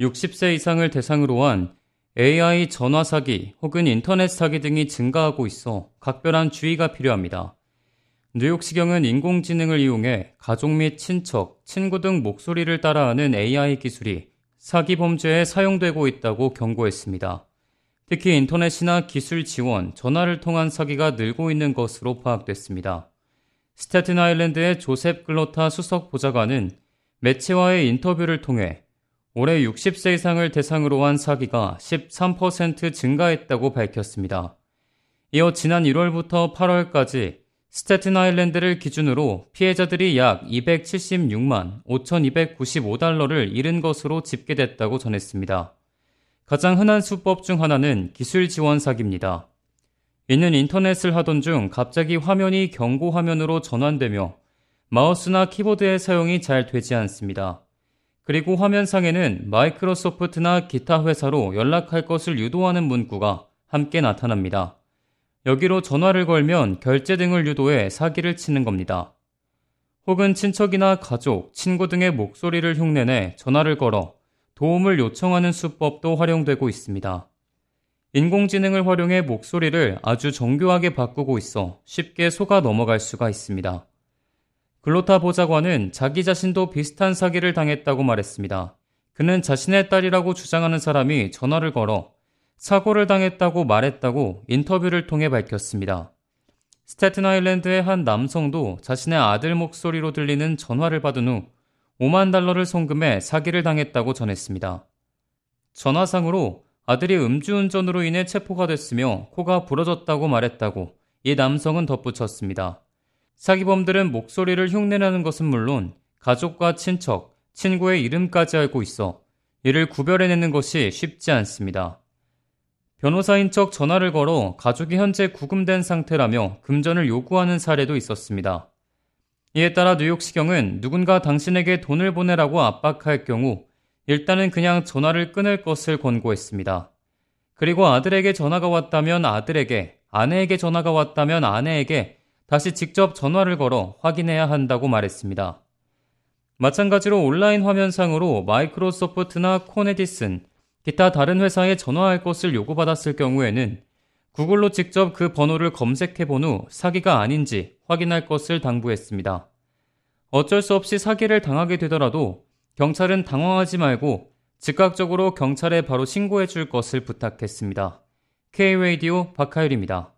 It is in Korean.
60세 이상을 대상으로 한 AI 전화 사기 혹은 인터넷 사기 등이 증가하고 있어 각별한 주의가 필요합니다. 뉴욕시경은 인공지능을 이용해 가족 및 친척, 친구 등 목소리를 따라하는 AI 기술이 사기 범죄에 사용되고 있다고 경고했습니다. 특히 인터넷이나 기술 지원, 전화를 통한 사기가 늘고 있는 것으로 파악됐습니다. 스태튼 아일랜드의 조셉 글로타 수석 보좌관은 매체와의 인터뷰를 통해 올해 60세 이상을 대상으로 한 사기가 13% 증가했다고 밝혔습니다. 이어 지난 1월부터 8월까지 스태튼 아일랜드를 기준으로 피해자들이 약 276만 5,295달러를 잃은 것으로 집계됐다고 전했습니다. 가장 흔한 수법 중 하나는 기술 지원 사기입니다. 이는 인터넷을 하던 중 갑자기 화면이 경고 화면으로 전환되며 마우스나 키보드의 사용이 잘 되지 않습니다. 그리고 화면상에는 마이크로소프트나 기타 회사로 연락할 것을 유도하는 문구가 함께 나타납니다. 여기로 전화를 걸면 결제 등을 유도해 사기를 치는 겁니다. 혹은 친척이나 가족, 친구 등의 목소리를 흉내내 전화를 걸어 도움을 요청하는 수법도 활용되고 있습니다. 인공지능을 활용해 목소리를 아주 정교하게 바꾸고 있어 쉽게 속아 넘어갈 수가 있습니다. 글로타 보좌관은 자기 자신도 비슷한 사기를 당했다고 말했습니다. 그는 자신의 딸이라고 주장하는 사람이 전화를 걸어 사고를 당했다고 말했다고 인터뷰를 통해 밝혔습니다. 스태튼 아일랜드의 한 남성도 자신의 아들 목소리로 들리는 전화를 받은 후 5만 달러를 송금해 사기를 당했다고 전했습니다. 전화상으로 아들이 음주운전으로 인해 체포가 됐으며 코가 부러졌다고 말했다고 이 남성은 덧붙였습니다. 사기범들은 목소리를 흉내내는 것은 물론 가족과 친척, 친구의 이름까지 알고 있어 이를 구별해내는 것이 쉽지 않습니다. 변호사인 척 전화를 걸어 가족이 현재 구금된 상태라며 금전을 요구하는 사례도 있었습니다. 이에 따라 뉴욕시경은 누군가 당신에게 돈을 보내라고 압박할 경우 일단은 그냥 전화를 끊을 것을 권고했습니다. 그리고 아들에게 전화가 왔다면 아들에게, 아내에게 전화가 왔다면 아내에게 다시 직접 전화를 걸어 확인해야 한다고 말했습니다. 마찬가지로 온라인 화면상으로 마이크로소프트나 코네디슨, 기타 다른 회사에 전화할 것을 요구받았을 경우에는 구글로 직접 그 번호를 검색해 본 후 사기가 아닌지 확인할 것을 당부했습니다. 어쩔 수 없이 사기를 당하게 되더라도 경찰은 당황하지 말고 즉각적으로 경찰에 바로 신고해 줄 것을 부탁했습니다. K-Radio 박하율입니다.